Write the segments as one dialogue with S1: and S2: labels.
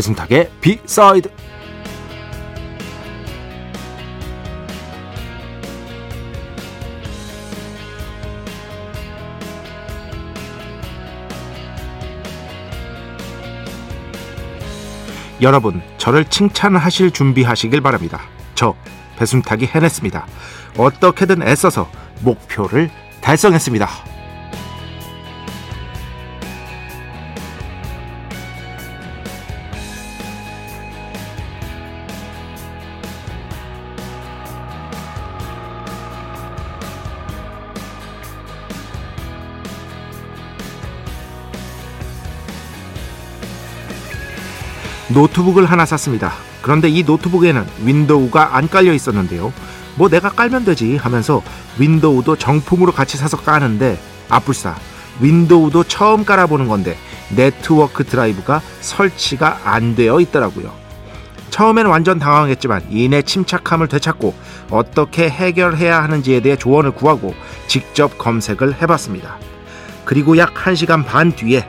S1: 배승탁의 비사이드 여러분 저를 칭찬하실 준비하시길 바랍니다. 저 배순탁이 해냈습니다. 어떻게든 애써서 목표를 달성했습니다. 노트북을 하나 샀습니다. 그런데 이 노트북에는 윈도우가 안 깔려 있었는데요. 뭐 내가 깔면 되지 하면서 윈도우도 정품으로 같이 사서 까는데 아뿔싸 윈도우도 처음 깔아보는 건데 네트워크 드라이브가 설치가 안 되어 있더라고요. 처음엔 완전 당황했지만 이내 침착함을 되찾고 어떻게 해결해야 하는지에 대해 조언을 구하고 직접 검색을 해봤습니다. 그리고 약 1시간 반 뒤에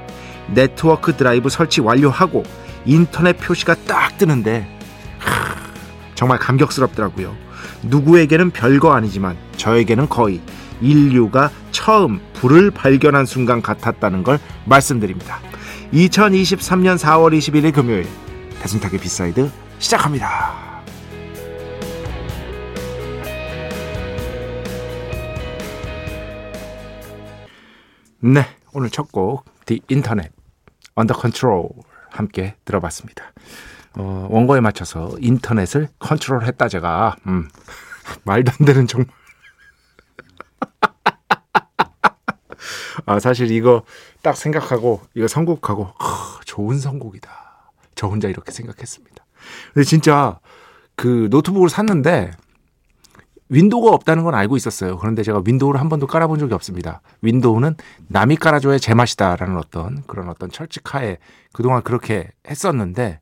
S1: 네트워크 드라이브 설치 완료하고 인터넷 표시가 딱 뜨는데 하, 정말 감격스럽더라고요. 누구에게는 별거 아니지만 저에게는 거의 인류가 처음 불을 발견한 순간 같았다는 걸 말씀드립니다. 2023년 4월 21일 금요일 배순탁의 B side 시작합니다. 네, 오늘 첫 곡, The Internet, Under Control 함께 들어봤습니다. 어, 원고에 맞춰서 인터넷을 컨트롤 했다 제가 음, 말도 안 되는 정말 아, 사실 이거 딱 생각하고 이거 선곡하고 어, 좋은 선곡이다. 저 혼자 이렇게 생각했습니다. 근데 진짜 그 노트북을 샀는데 윈도우가 없다는 건 알고 있었어요. 그런데 제가 윈도우를 한 번도 깔아본 적이 없습니다. 윈도우는 남이 깔아줘야 제맛이다라는 어떤 그런 어떤 철칙하에 그동안 그렇게 했었는데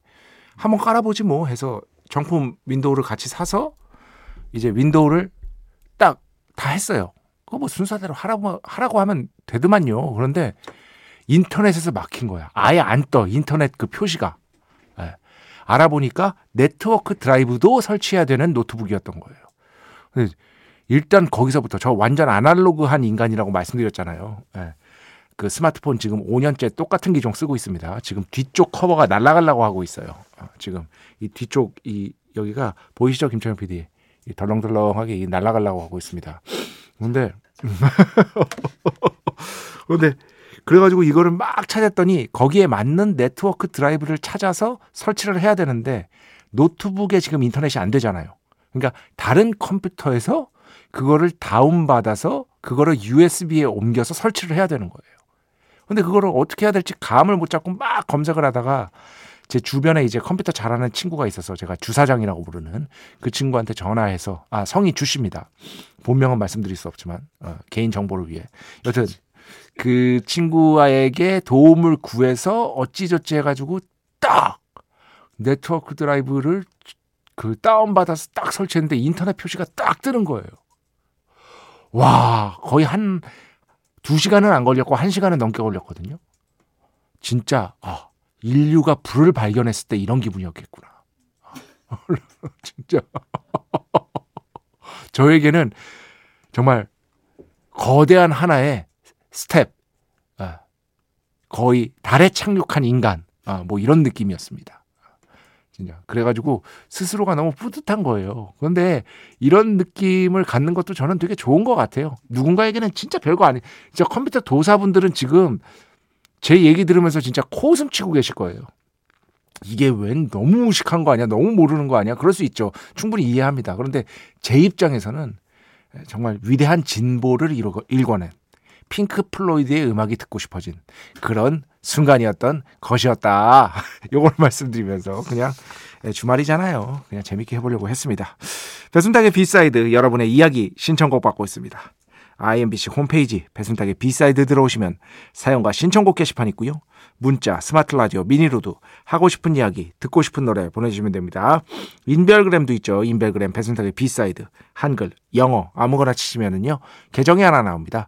S1: 한번 깔아보지 뭐 해서 정품 윈도우를 같이 사서 이제 윈도우를 딱 다 했어요. 그거 뭐 순서대로 하라고, 하라고 하면 되더만요. 그런데 인터넷에서 막힌 거야. 아예 안 떠. 인터넷 그 표시가. 예. 알아보니까 네트워크 드라이브도 설치해야 되는 노트북이었던 거예요. 일단 거기서부터 저 완전 아날로그한 인간이라고 말씀드렸잖아요. 예. 그 스마트폰 지금 5년째 똑같은 기종 쓰고 있습니다. 지금 뒤쪽 커버가 날아가려고 하고 있어요. 어, 지금 이 뒤쪽 이 여기가 보이시죠, 김철영 PD? 이 덜렁덜렁하게 날아가려고 하고 있습니다. 근데 근데 그래가지고 이거를 막 찾았더니 거기에 맞는 네트워크 드라이브를 찾아서 설치를 해야 되는데 노트북에 지금 인터넷이 안 되잖아요. 그러니까 다른 컴퓨터에서 그거를 다운받아서 그거를 USB에 옮겨서 설치를 해야 되는 거예요. 근데 그거를 어떻게 해야 될지 감을 못 잡고 막 검색을 하다가 제 주변에 이제 컴퓨터 잘하는 친구가 있어서 제가 주사장이라고 부르는 그 친구한테 전화해서 아 성이 주십니다. 본명은 말씀드릴 수 없지만 어, 개인 정보를 위해 여튼 그 친구에게 도움을 구해서 어찌저찌 해가지고 딱 네트워크 드라이브를 그 다운받아서 딱 설치했는데 인터넷 표시가 딱 뜨는 거예요. 와, 거의 한 두시간은안 걸렸고 한시간은 넘게 걸렸거든요. 진짜 아, 인류가 불을 발견했을 때 이런 기분이었겠구나. 진짜 저에게는 정말 거대한 하나의 스텝, 아, 거의 달에 착륙한 인간, 아, 뭐 이런 느낌이었습니다. 진짜. 그래가지고 스스로가 너무 뿌듯한 거예요. 그런데 이런 느낌을 갖는 것도 저는 되게 좋은 것 같아요. 누군가에게는 진짜 별거 아니. 진짜 컴퓨터 도사분들은 지금 제 얘기 들으면서 진짜 코웃음 치고 계실 거예요. 이게 웬 너무 무식한 거 아니야? 너무 모르는 거 아니야? 그럴 수 있죠. 충분히 이해합니다. 그런데 제 입장에서는 정말 위대한 진보를 일궈낸 핑크 플로이드의 음악이 듣고 싶어진 그런 순간이었던 것이었다. 요걸 말씀드리면서 그냥 주말이잖아요. 그냥 재밌게 해보려고 했습니다. 배순탁의 B side 여러분의 이야기 신청곡 받고 있습니다. IMBC 홈페이지 배순탁의 B side 들어오시면 사연과 신청곡 게시판 있고요. 문자, 스마트 라디오, 미니로도 하고 싶은 이야기, 듣고 싶은 노래 보내주시면 됩니다. 인별그램도 있죠. 인별그램 배순탁의 B side 한글, 영어 아무거나 치시면은요 계정이 하나 나옵니다.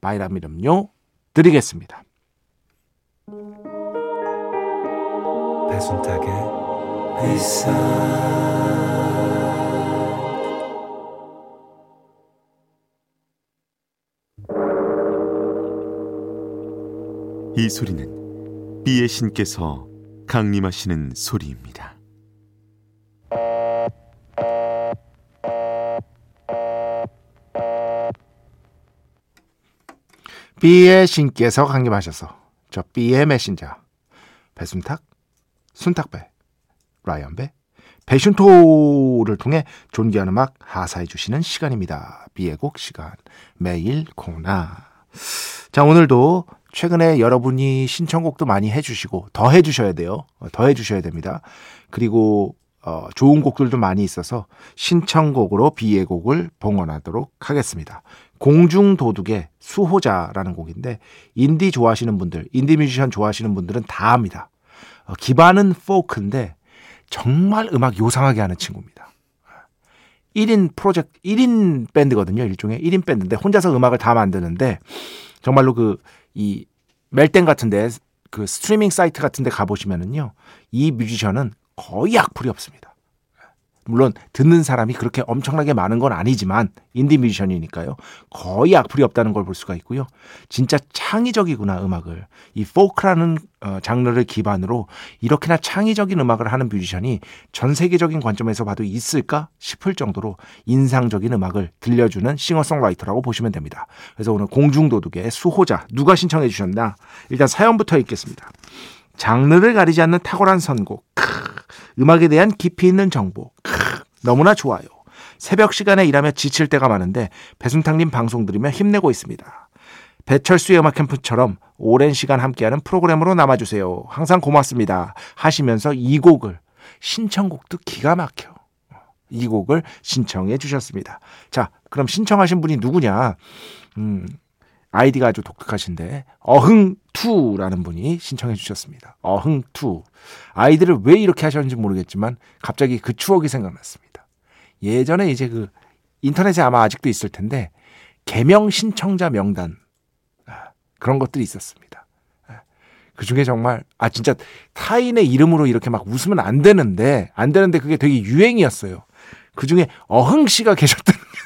S1: 바이라민 음료 드리겠습니다. 배순탁의 회사
S2: 이 소리는 비의 신께서 강림하시는 소리입니다.
S1: 비의 신께서 강림하셔서 저 비의 메신저 배순탁, 순탁배, 라이언배, 배순토를 통해 존귀한 음악 하사해 주시는 시간입니다. 비의 곡 시간 매일 코나 자 오늘도 최근에 여러분이 신청곡도 많이 해주시고 더 해주셔야 돼요. 어, 더 해주셔야 됩니다. 그리고 어, 좋은 곡들도 많이 있어서 신청곡으로 비의 곡을 봉헌하도록 하겠습니다. 공중도둑의 수호자라는 곡인데 인디 좋아하시는 분들, 인디 뮤지션 좋아하시는 분들은 다 압니다. 어, 기반은 포크인데 정말 음악 요상하게 하는 친구입니다. 1인 프로젝트, 1인 밴드거든요. 일종의 1인 밴드인데 혼자서 음악을 다 만드는데 정말로 그 이 멜땡 같은데 그 스트리밍 사이트 같은데 가보시면은요 이 뮤지션은 거의 악플이 없습니다. 물론 듣는 사람이 그렇게 엄청나게 많은 건 아니지만 인디 뮤지션이니까요. 거의 악플이 없다는 걸 볼 수가 있고요. 진짜 창의적이구나 음악을 이 포크라는 어, 장르를 기반으로 이렇게나 창의적인 음악을 하는 뮤지션이 전 세계적인 관점에서 봐도 있을까 싶을 정도로 인상적인 음악을 들려주는 싱어송라이터라고 보시면 됩니다. 그래서 오늘 공중도둑의 수호자 누가 신청해 주셨나 일단 사연부터 읽겠습니다. 장르를 가리지 않는 탁월한 선곡. 음악에 대한 깊이 있는 정보. 너무나 좋아요. 새벽 시간에 일하며 지칠 때가 많은데 배순탁님 방송 들으며 힘내고 있습니다. 배철수의 음악 캠프처럼 오랜 시간 함께하는 프로그램으로 남아주세요. 항상 고맙습니다. 하시면서 이 곡을 신청곡도 기가 막혀. 이 곡을 신청해 주셨습니다. 자, 그럼 신청하신 분이 누구냐? 음, 아이디가 아주 독특하신데 어흥투라는 분이 신청해 주셨습니다. 어흥투. 아이들을 왜 이렇게 하셨는지 모르겠지만 갑자기 그 추억이 생각났습니다. 예전에 이제 그 인터넷에 아마 아직도 있을 텐데 개명 신청자 명단 아, 그런 것들이 있었습니다. 아, 그 중에 정말 아 진짜 타인의 이름으로 이렇게 막 웃으면 안 되는데 안 되는데 그게 되게 유행이었어요. 그 중에 어흥 씨가 계셨다는 게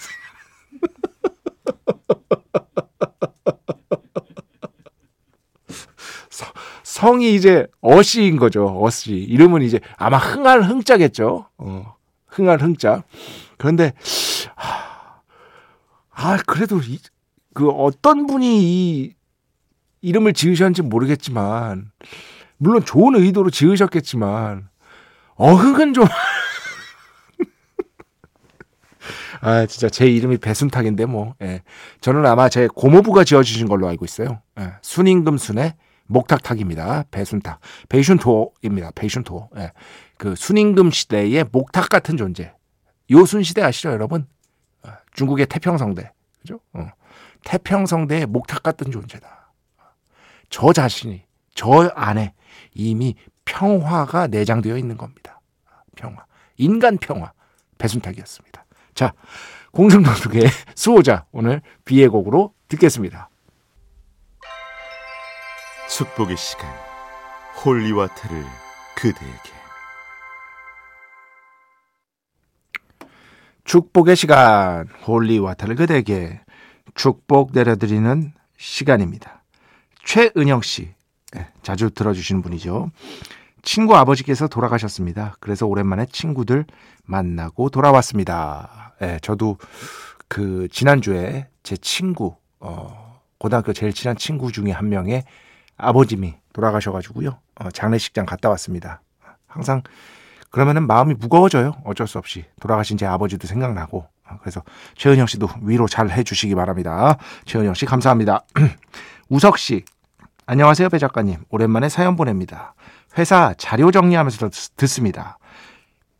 S1: 성이 이제 어씨인 거죠. 어씨. 이름은 이제 아마 흥할 흥자겠죠. 어, 흥할 흥자. 그런데 아, 그래도 이, 그 어떤 분이 이 이름을 지으셨는지 모르겠지만 물론 좋은 의도로 지으셨겠지만 어흥은 좀 아, 진짜 제 이름이 배순탁인데 뭐. 예. 저는 아마 제 고모부가 지어 주신 걸로 알고 있어요. 예. 순임금 순의 목탁탁입니다. 배순탁. 베이슌토입니다. 베이슌토. 예. 그 순임금 시대의 목탁 같은 존재. 요순 시대 아시죠, 여러분? 어, 중국의 태평성대. 그죠? 어. 태평성대의 목탁 같은 존재다. 저 자신이, 저 안에 이미 평화가 내장되어 있는 겁니다. 평화. 인간 평화. 배순탁이었습니다. 자, 공중도둑의 수호자. 오늘 비의 곡으로 듣겠습니다.
S2: 축복의 시간 holy water를 그대에게
S1: 축복의 시간 holy water를 그대에게 축복 내려드리는 시간입니다. 최은영 씨 네, 자주 들어주시는 분이죠. 친구 아버지께서 돌아가셨습니다. 그래서 오랜만에 친구들 만나고 돌아왔습니다. 네, 저도 그 지난주에 제 친구 어, 고등학교 제일 친한 친구 중에 한 명의 아버님이 돌아가셔가지고요 어, 장례식장 갔다 왔습니다. 항상 그러면은 마음이 무거워져요. 어쩔 수 없이 돌아가신 제 아버지도 생각나고 어, 그래서 최은영 씨도 위로 잘 해주시기 바랍니다. 최은영 씨 감사합니다. 우석 씨 안녕하세요 배 작가님 오랜만에 사연 보냅니다. 회사 자료 정리하면서 듣습니다.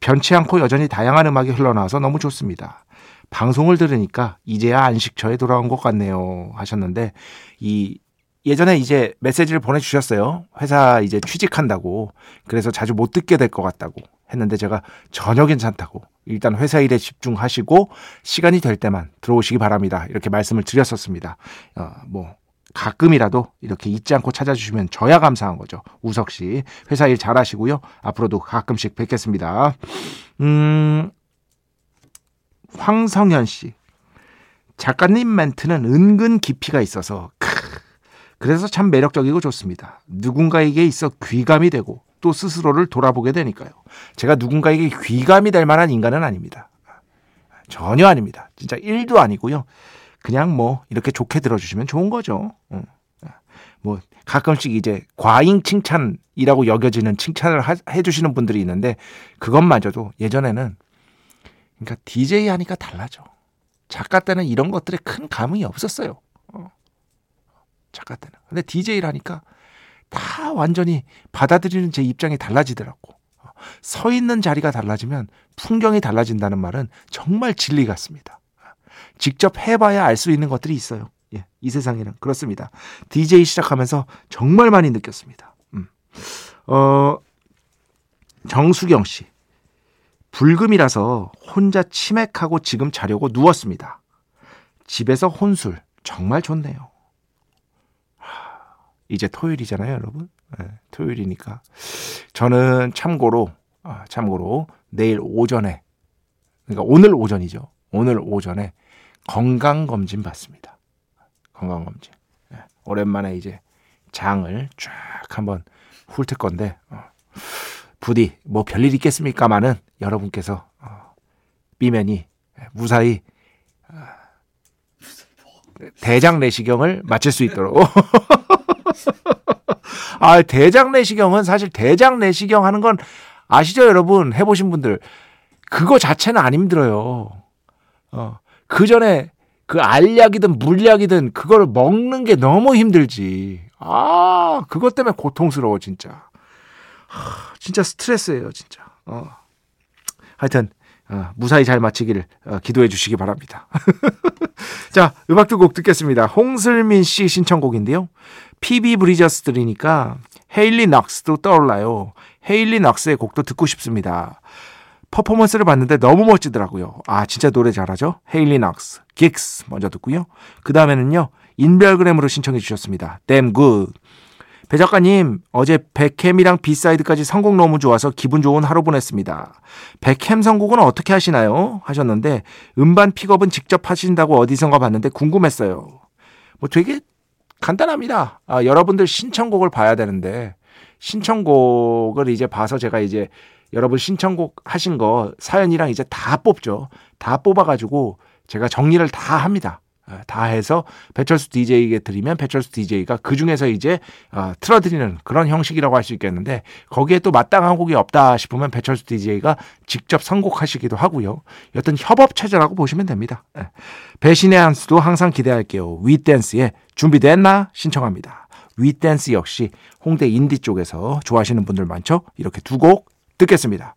S1: 변치 않고 여전히 다양한 음악이 흘러나와서 너무 좋습니다. 방송을 들으니까 이제야 안식처에 돌아온 것 같네요 하셨는데 이 예전에 이제 메시지를 보내주셨어요. 회사 이제 취직한다고. 그래서 자주 못 듣게 될 것 같다고 했는데 제가 전혀 괜찮다고. 일단 회사 일에 집중하시고 시간이 될 때만 들어오시기 바랍니다. 이렇게 말씀을 드렸었습니다. 어, 뭐, 가끔이라도 이렇게 잊지 않고 찾아주시면 저야 감사한 거죠. 우석 씨. 회사 일 잘하시고요. 앞으로도 가끔씩 뵙겠습니다. 음, 황성현 씨. 작가님 멘트는 은근 깊이가 있어서 그래서 참 매력적이고 좋습니다. 누군가에게 있어 귀감이 되고 또 스스로를 돌아보게 되니까요. 제가 누군가에게 귀감이 될 만한 인간은 아닙니다. 전혀 아닙니다. 진짜 1도 아니고요. 그냥 뭐 이렇게 좋게 들어주시면 좋은 거죠. 뭐 가끔씩 이제 과잉 칭찬이라고 여겨지는 칭찬을 하, 해주시는 분들이 있는데 그것마저도 예전에는 그러니까 DJ 하니까 달라져. 작가 때는 이런 것들에 큰 감흥이 없었어요. 작가 때는. 근데 DJ를 하니까 다 완전히 받아들이는 제 입장이 달라지더라고. 서 있는 자리가 달라지면 풍경이 달라진다는 말은 정말 진리 같습니다. 직접 해봐야 알 수 있는 것들이 있어요. 예, 이 세상에는 그렇습니다. DJ 시작하면서 정말 많이 느꼈습니다. 음. 어, 정수경 씨. 불금이라서 혼자 치맥하고 지금 자려고 누웠습니다. 집에서 혼술 정말 좋네요. 이제 토요일이잖아요, 여러분. 네, 토요일이니까. 저는 참고로, 아, 참고로 내일 오전에, 그러니까 오늘 오전이죠. 오늘 오전에 건강검진 받습니다. 건강검진. 네, 오랜만에 이제 장을 쫙 한번 훑을 건데, 어, 부디 뭐 별일 있겠습니까마는 여러분께서 어, 삐맨이 무사히 어, 대장 내시경을 마칠 수 있도록 아, 대장 내시경은 사실 대장 내시경 하는 건 아시죠, 여러분? 해보신 분들. 그거 자체는 안 힘들어요. 어, 그 전에 그 알약이든 물약이든 그걸 먹는 게 너무 힘들지. 아, 그것 때문에 고통스러워, 진짜. 하, 진짜 스트레스예요, 진짜. 어. 하여튼, 어, 무사히 잘 마치기를 어, 기도해 주시기 바랍니다. 자, 음악 두 곡 듣겠습니다. 홍슬민 씨 신청곡인데요. 피비 브리저스 들으니까 헤일리 낙스도 떠올라요. 헤일리 낙스의 곡도 듣고 싶습니다. 퍼포먼스를 봤는데 너무 멋지더라고요. 아, 진짜 노래 잘하죠? 헤일리 낙스, Geeks 먼저 듣고요. 그 다음에는요, 인별그램으로 신청해 주셨습니다. Damn good. 배 작가님, 어제 배캠이랑 B side까지 선곡 너무 좋아서 기분 좋은 하루 보냈습니다. 배캠 선곡은 어떻게 하시나요? 하셨는데, 음반 픽업은 직접 하신다고 어디선가 봤는데 궁금했어요. 뭐 되게 간단합니다. 아, 여러분들 신청곡을 봐야 되는데 신청곡을 이제 봐서 제가 이제 여러분 신청곡 하신 거 사연이랑 이제 다 뽑죠. 다 뽑아가지고 제가 정리를 다 합니다. 아, 다 해서 배철수 DJ에게 드리면 배철수 DJ가 그 중에서 이제 어, 틀어드리는 그런 형식이라고 할 수 있겠는데 거기에 또 마땅한 곡이 없다 싶으면 배철수 DJ가 직접 선곡하시기도 하고요. 여튼 협업 체제라고 보시면 됩니다. 네. 배신의 한 수도 항상 기대할게요. 윗댄스에 준비됐나 신청합니다. 윗댄스 역시 홍대 인디 쪽에서 좋아하시는 분들 많죠? 이렇게 두 곡 듣겠습니다.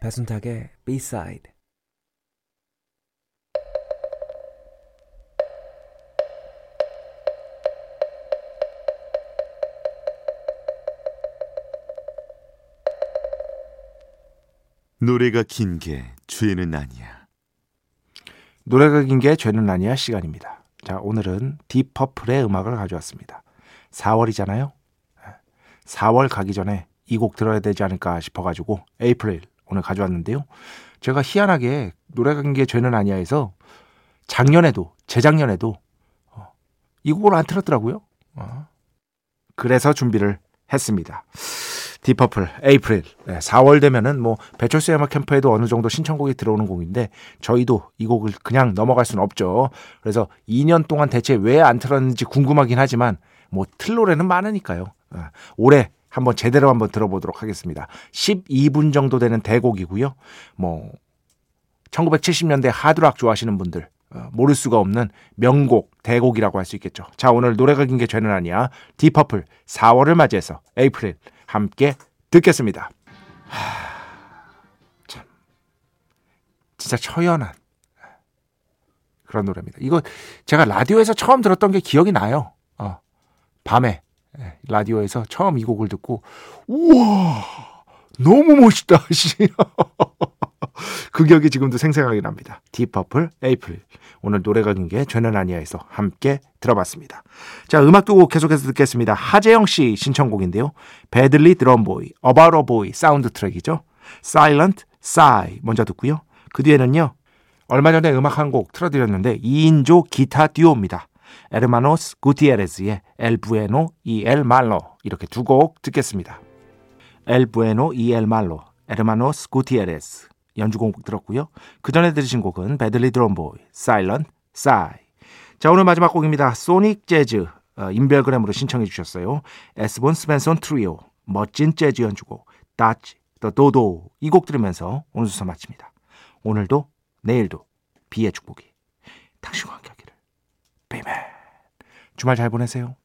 S3: 배순탁의 B-side
S2: 노래가 긴 게 죄는 아니야.
S1: 노래가 긴 게 죄는 아니야 시간입니다. 자, 오늘은 딥퍼플의 음악을 가져왔습니다. 4월이잖아요. 4월 가기 전에 이 곡 들어야 되지 않을까 싶어가지고 에이프릴 오늘 가져왔는데요. 제가 희한하게 노래가 게 죄는 아니야해서 작년에도 재작년에도 어, 이 곡을 안 틀었더라고요. 어. 그래서 준비를 했습니다. 디퍼플, 에이프릴. 네, 4월 되면은 뭐 배철수 음악 캠프에도 어느 정도 신청곡이 들어오는 곡인데 저희도 이 곡을 그냥 넘어갈 수는 없죠. 그래서 2년 동안 대체 왜 안 틀었는지 궁금하긴 하지만 뭐 틀 노래는 많으니까요. 아, 올해 한번 제대로 한번 들어보도록 하겠습니다. 12분 정도 되는 대곡이고요. 뭐 1970년대 하드락 좋아하시는 분들 어, 모를 수가 없는 명곡 대곡이라고 할 수 있겠죠. 자 오늘 노래가 긴 게 죄는 아니야. 디퍼플 4월을 맞이해서 에이프릴 함께 듣겠습니다. 하... 참 진짜 처연한 그런 노래입니다. 이거 제가 라디오에서 처음 들었던 게 기억이 나요. 어, 밤에 예, 라디오에서 처음 이 곡을 듣고 우와 너무 멋있다. 그 기억이 지금도 생생하게 납니다. 디퍼플 에이플 오늘 노래가 긴게 죄는 아니야에서 함께 들어봤습니다. 자 음악 두 곡 계속해서 듣겠습니다. 하재영 씨 신청곡인데요. Badly Drawn Boy, Boy 사운드트랙이죠. Silent Sigh 먼저 듣고요. 그 뒤에는요. 얼마 전에 음악 한 곡 틀어드렸는데 2인조 기타 듀오입니다. 에르마노스 구티에레스의 El Bueno y El Malo 이렇게 두 곡 듣겠습니다. El Bueno y El Malo, 에르마노스 구티에레스 연주곡 들었고요. 그 전에 들으신 곡은 Badly Drawn Boy, Silent Sigh. 자 오늘 마지막 곡입니다. 소닉 재즈 어, 인별그램으로 신청해 주셨어요. 에스뵈욘 스벤손 트리오 멋진 재즈 연주곡 Dodge the Dodo 이 곡 들으면서 오늘 수사 마칩니다. 오늘도 내일도 비의 축복이 당신과 함께하기를. 비멘 주말 잘 보내세요.